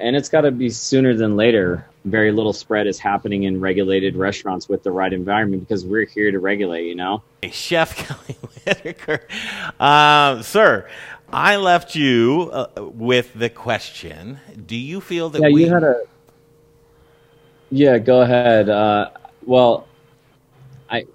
and it's got to be sooner than later. Very little spread is happening in regulated restaurants with the right environment because we're here to regulate, you know? Hey, Chef Kelly Whitaker. Uh, sir, I left you uh, with the question Do you feel that yeah, we. you had a. Yeah, go ahead. Uh, well, I.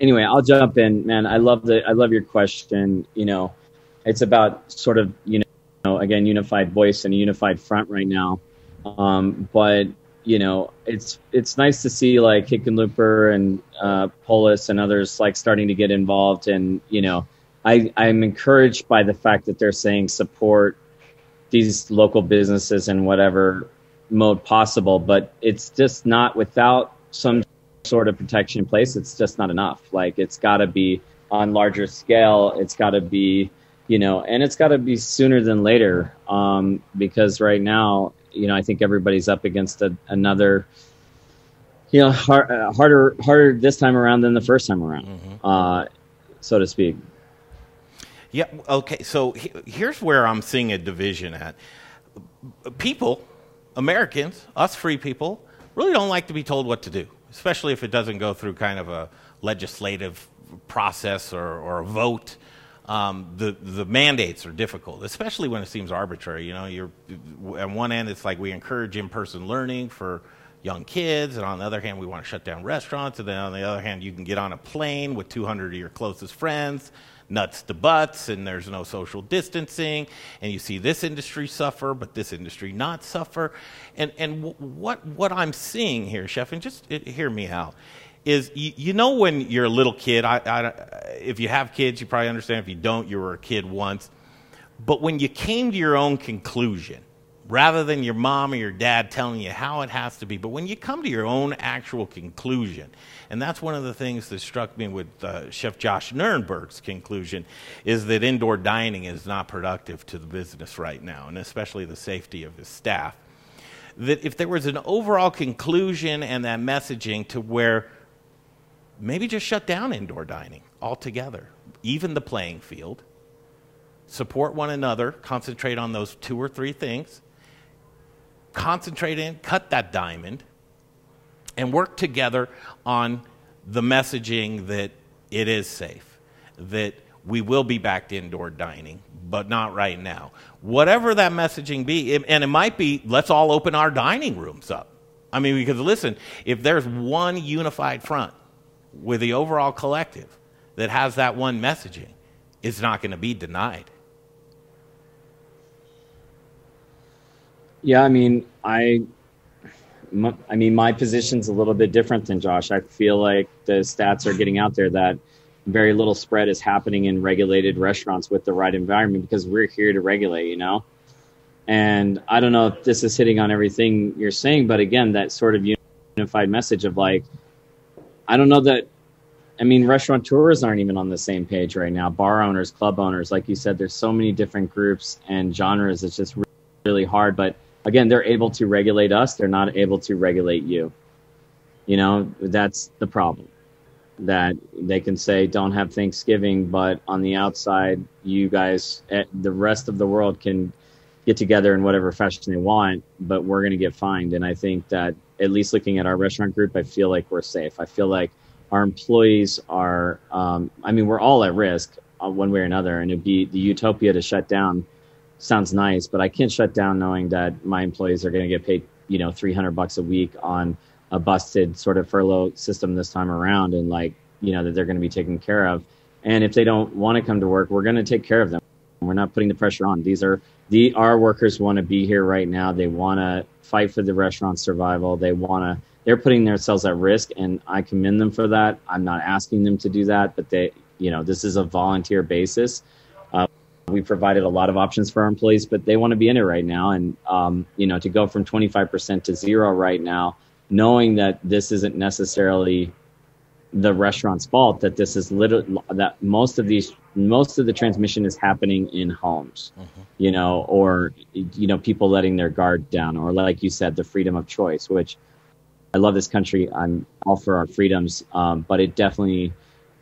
Anyway, I'll jump in, man. I love the. I love your question. You know, it's about sort of you know again unified voice and a unified front right now. Um, but you know, it's it's nice to see like Hickenlooper and uh, Polis and others like starting to get involved. And you know, I I'm encouraged by the fact that they're saying support these local businesses in whatever mode possible. But it's just not without some sort of protection in place. It's just not enough. Like it's got to be on larger scale. It's got to be you know, and it's got to be sooner than later um, because right now, you know, I think everybody's up against a, another, you know, hard, uh, harder harder this time around than the first time around, mm-hmm. uh, so to speak. Yeah. Okay. So he, here's where I'm seeing a division at. People, Americans, us free people, really don't like to be told what to do, especially if it doesn't go through kind of a legislative process or, or a vote um, the the mandates are difficult, especially when it seems arbitrary. You know, you're on one end it's like we encourage in-person learning for young kids, and on the other hand we want to shut down restaurants, and then on the other hand you can get on a plane with 200 of your closest friends, nuts to butts, and there's no social distancing, and you see this industry suffer, but this industry not suffer, and and what what I'm seeing here, chef, and just hear me out is you, you, know when you're a little kid I, I, if you have kids you probably understand if you don't you were a kid once. But when you came to your own conclusion rather than your mom or your dad telling you how it has to be but when you come to your own actual conclusion and that's one of the things that struck me with uh, chef josh niernberg's conclusion is that indoor dining is not productive to the business right now and especially the safety of his staff. That if there was an overall conclusion and that messaging to where maybe just shut down indoor dining altogether, even the playing field. Support one another, concentrate on those two or three things, concentrate in, cut that diamond, and work together on the messaging that it is safe, that we will be back to indoor dining, but not right now. Whatever that messaging be, and it might be let's all open our dining rooms up. I mean, because listen, if there's one unified front with the overall collective that has that one messaging is not going to be denied. Yeah, I mean, I, I mean, my position's a little bit different than Josh. I feel like the stats are getting out there that very little spread is happening in regulated restaurants with the right environment because we're here to regulate, you know. And I don't know if this is hitting on everything you're saying, but again, that sort of unified message of like, I don't know that. I mean, restaurateurs aren't even on the same page right now. Bar owners, club owners, like you said, there's so many different groups and genres. It's just really hard. But again, they're able to regulate us. They're not able to regulate you. You know, that's the problem. That they can say don't have Thanksgiving, but on the outside, you guys, eh, the rest of the world can get together in whatever fashion they want, but we're going to get fined. And I think that at least looking at our restaurant group, I feel like we're safe. I feel like our employees are, um, I mean, we're all at risk uh, one way or another. And it'd be the utopia to shut down sounds nice, but I can't shut down knowing that my employees are going to get paid, you know, 300 bucks a week on a busted sort of furlough system this time around. And like, you know, that they're going to be taken care of. And if they don't want to come to work, we're going to take care of them. We're not putting the pressure on. These are the our workers want to be here right now. They want to fight for the restaurant survival. They want to. They're putting themselves at risk, and I commend them for that. I'm not asking them to do that, but they, you know, this is a volunteer basis. Uh, we provided a lot of options for our employees, but they want to be in it right now. And um, you know, to go from 25% to zero right now, knowing that this isn't necessarily the restaurant's fault that this is little that most of these most of the transmission is happening in homes mm-hmm. you know or you know people letting their guard down or like you said the freedom of choice which i love this country i'm all for our freedoms um, but it definitely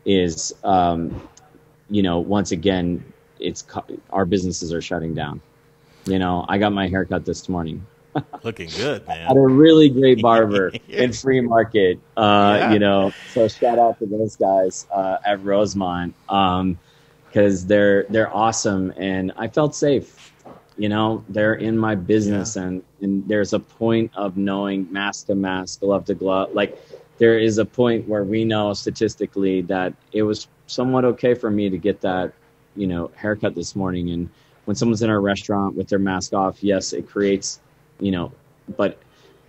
is um, you know once again it's our businesses are shutting down You know, I got my haircut this morning. Looking good, man. At a really great barber in Free Market. Uh, yeah. You know, so shout out to those guys uh, at Rosemont because um, they're they're awesome, and I felt safe. You know, they're in my business, yeah. and and there's a point of knowing mask to mask, glove to glove. Like there is a point where we know statistically that it was somewhat okay for me to get that, you know, haircut this morning. And when someone's in our restaurant with their mask off, yes, it creates you know, but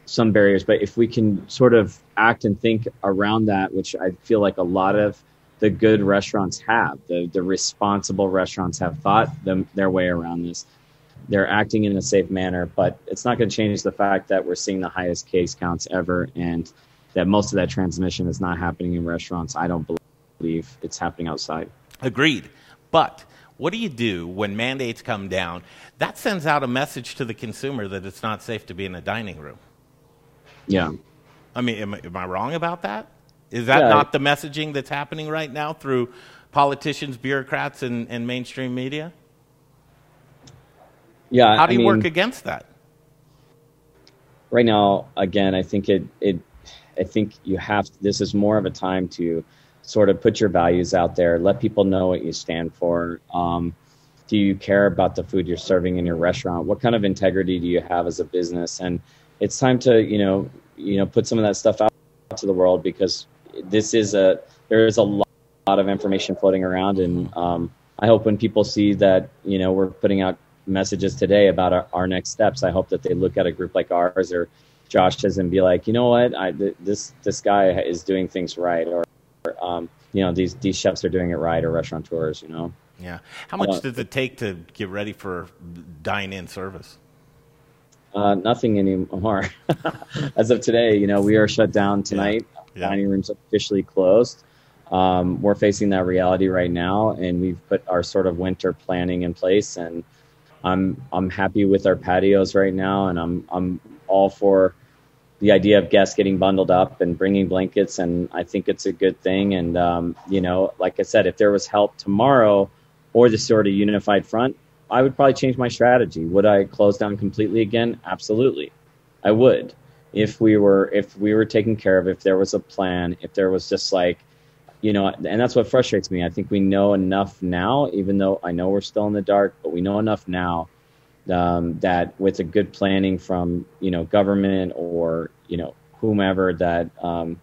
some barriers. But if we can sort of act and think around that, which I feel like a lot of the good restaurants have, the the responsible restaurants have thought them their way around this. They're acting in a safe manner, but it's not going to change the fact that we're seeing the highest case counts ever, and that most of that transmission is not happening in restaurants. I don't believe it's happening outside. Agreed, but what do you do when mandates come down? That sends out a message to the consumer that it's not safe to be in a dining room. Yeah. I mean, am, am I wrong about that? Is that yeah. not the messaging that's happening right now through politicians, bureaucrats, and, and mainstream media? Yeah. How do you mean, work against that? Right now, again, I think it, it, I think you have. This is more of a time to sort of put your values out there, let people know what you stand for. Um, do you care about the food you're serving in your restaurant? What kind of integrity do you have as a business? And it's time to you know you know put some of that stuff out to the world because this is a there is a lot, of information floating around, and um, I hope when people see that you know we're putting out messages today about our, our next steps, I hope that they look at a group like ours or Josh's and be like, you know what, I, th- this this guy is doing things right, or um, you know these these chefs are doing it right or restaurateurs you know? Yeah. How much uh, does it take to get ready for dine-in service? Uh, nothing anymore. As of today you know we are shut down tonight. Yeah. Yeah. dining rooms officially closed. Um, we're facing that reality right now and we've put our sort of winter planning in place and i'm i'm happy with our patios right now and i'm i'm all for the idea of guests getting bundled up and bringing blankets, and I think it's a good thing. And um, you know, like I said, if there was help tomorrow or the sort of unified front, I would probably change my strategy. Would I close down completely again? Absolutely, I would. If we were if we were taken care of, if there was a plan, if there was just like you know, and that's what frustrates me. I think we know enough now, even though I know we're still in the dark, but we know enough now um, that with a good planning from you know government or you know whomever that um,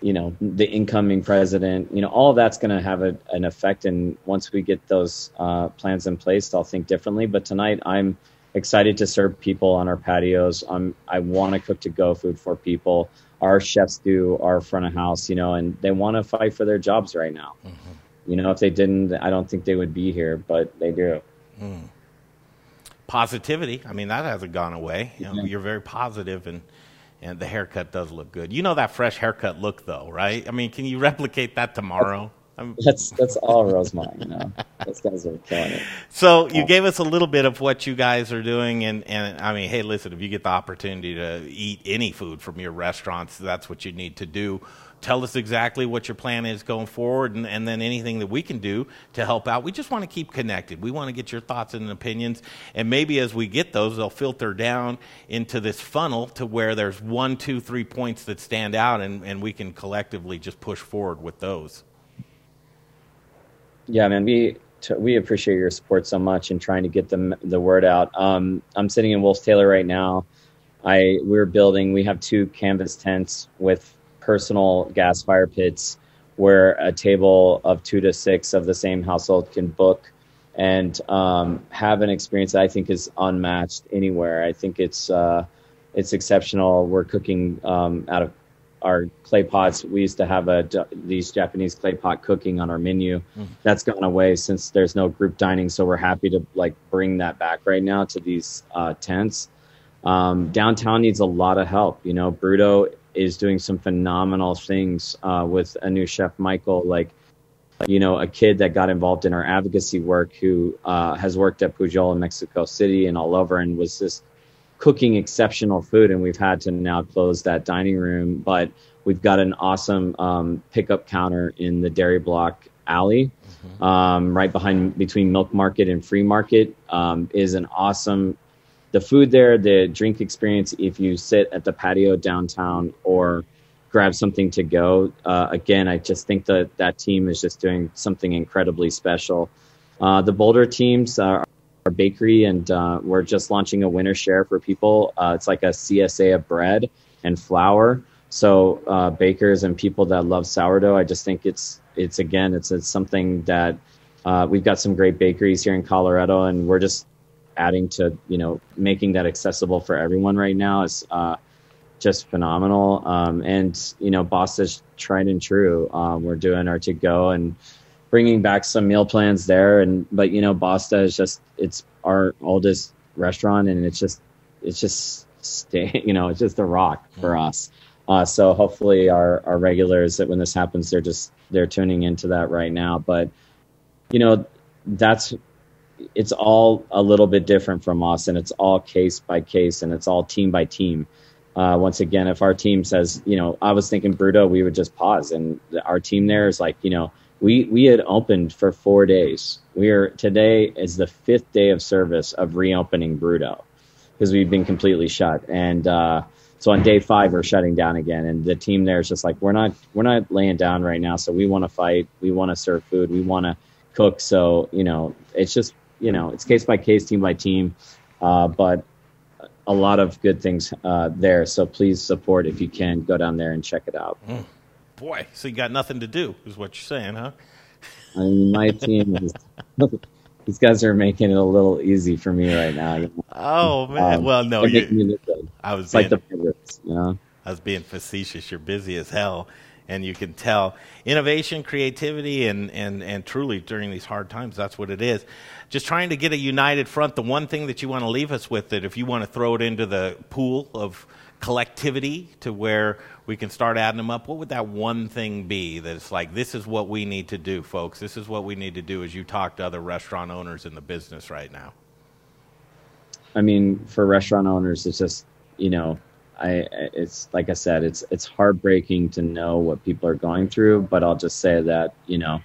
you know the incoming president you know all of that's going to have a, an effect. And once we get those uh, plans in place i'll think differently. But tonight i'm excited to serve people on our patios. I'm i want to cook to go food for people. Our chefs do our front of house you know and they want to fight for their jobs right now. Mm-hmm. you know if they didn't i don't think they would be here but they do. Mm positivity. I mean, that hasn't gone away. You know, You're very positive, and and the haircut does look good. You know that fresh haircut look, though, right? I mean, can you replicate that tomorrow? I'm... That's that's all Rosemont. You know, those guys are killing it. So you gave us a little bit of what you guys are doing, and and I mean, hey, listen, if you get the opportunity to eat any food from your restaurants, that's what you need to do tell us exactly what your plan is going forward and, and, then anything that we can do to help out. We just want to keep connected. We want to get your thoughts and opinions. And maybe as we get those, they'll filter down into this funnel to where there's one, two, three points that stand out and, and we can collectively just push forward with those. Yeah, man, we we appreciate your support so much in trying to get the the word out. Um, I'm sitting in Wolf's Tailor right now. I we're building. We have two canvas tents with personal gas fire pits where a table of two to six of the same household can book and um, have an experience that I think is unmatched anywhere. I think it's uh, it's exceptional. We're cooking um, out of our clay pots. We used to have a these Japanese clay pot cooking on our menu. Mm. That's gone away since there's no group dining. So we're happy to like bring that back right now to these uh, tents. Um, downtown needs a lot of help. You know, Bruto is doing some phenomenal things uh, with a new chef, Michael. Like, you know, a kid that got involved in our advocacy work who uh, has worked at Pujol in Mexico City and all over and was just cooking exceptional food. And we've had to now close that dining room, but we've got an awesome um, pickup counter in the dairy block Alley, um, right behind between Milk Market and Free Market, um, is an awesome. The food there, the drink experience. If you sit at the patio downtown or grab something to go, uh, again, I just think that that team is just doing something incredibly special. Uh, the Boulder teams are our bakery, and uh, we're just launching a winter share for people. Uh, it's like a CSA of bread and flour. So uh, bakers and people that love sourdough, I just think it's it's again it's, it's something that uh, we've got some great bakeries here in Colorado, and we're just adding to you know making that accessible for everyone right now is uh, just phenomenal. Um, and you know, Basta's tried and true. Um, we're doing our to go and bringing back some meal plans there, and but you know, Basta is just it's our oldest restaurant, and it's just it's just stay you know it's just a rock for us. Uh, so hopefully our, our regulars that when this happens, they're just they're tuning into that right now. But you know, that's it's all a little bit different from us, and it's all case by case, and it's all team by team. Uh, once again, if our team says, you know, I was thinking Bruto, we would just pause, and our team there is like, you know, we we had opened for four days. We are today is the fifth day of service of reopening Bruto because we've been completely shut, and uh, so on day five, we're shutting down again, and the team there is just like we're not we're not laying down right now. So we want to fight, we want to serve food, we want to cook. So you know, it's just you know, it's case by case, team by team, uh, but a lot of good things uh, there. So please support if you can. Go down there and check it out. Mm. Boy, so you got nothing to do, is what you're saying, huh? I mean, my team is. these guys are making it a little easy for me right now. You know? Oh man! Um, well, no, you, I was being, like the pirates, you know. I was being facetious. You're busy as hell, and you can tell innovation, creativity, and and and truly during these hard times, that's what it is. Just trying to get a united front. The one thing that you want to leave us with, that if you want to throw it into the pool of collectivity to where we can start adding them up, what would that one thing be that it's like, this is what we need to do, folks? This is what we need to do as you talk to other restaurant owners in the business right now? I mean, for restaurant owners, it's just, you know, I, it's like I said, it's, it's heartbreaking to know what people are going through, but I'll just say that, you know,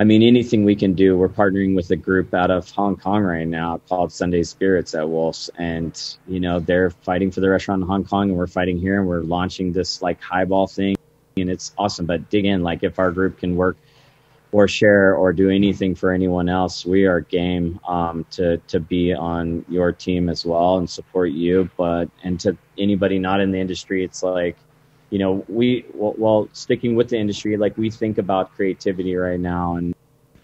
I mean, anything we can do. We're partnering with a group out of Hong Kong right now called Sunday Spirits at Wolf's, and you know they're fighting for the restaurant in Hong Kong, and we're fighting here, and we're launching this like highball thing, and it's awesome. But dig in, like if our group can work or share or do anything for anyone else, we are game um, to to be on your team as well and support you. But and to anybody not in the industry, it's like you know, we well, sticking with the industry, like we think about creativity right now and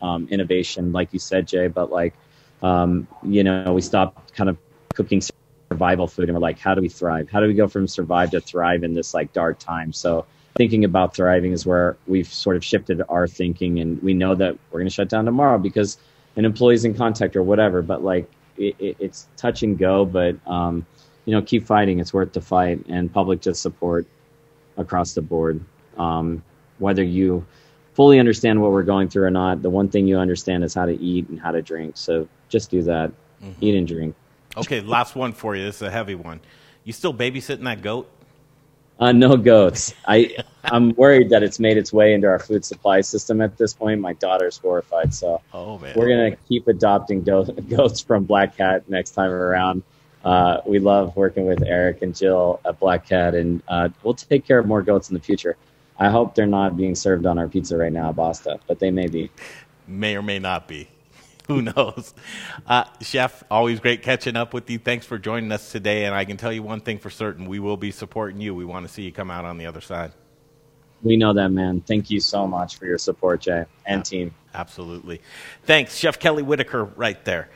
um, innovation, like you said, Jay. But like, um, you know, we stopped kind of cooking survival food, and we're like, how do we thrive? How do we go from survive to thrive in this like dark time? So thinking about thriving is where we've sort of shifted our thinking, and we know that we're going to shut down tomorrow because an employee's in contact or whatever. But like, it, it, it's touch and go. But um, you know, keep fighting. It's worth the fight, and public just support across the board. Um, whether you fully understand what we're going through or not, the one thing you understand is how to eat and how to drink. So just do that. Mm-hmm. Eat and drink. Okay, last one for you. This is a heavy one. You still babysitting that goat? Uh, no goats. I I'm worried that it's made its way into our food supply system at this point. My daughter's horrified, so oh, we're gonna keep adopting do- goats from Black Cat next time around uh, we love working with Eric and Jill at Black Cat, and uh, we'll take care of more goats in the future. I hope they're not being served on our pizza right now, Basta, but they may be. May or may not be. Who knows? Uh, Chef, always great catching up with you. Thanks for joining us today. And I can tell you one thing for certain we will be supporting you. We want to see you come out on the other side. We know that, man. Thank you so much for your support, Jay, and team. Absolutely. Thanks, Chef Kelly Whitaker, right there.